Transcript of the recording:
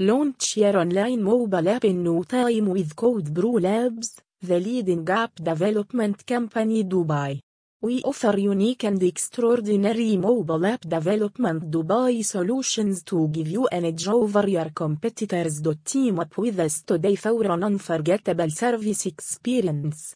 Launch your online mobile app in no time with Code Labs, the leading app development company Dubai. We offer unique and extraordinary mobile app development Dubai solutions to give you an edge over your competitors. Team up with us today for an unforgettable service experience.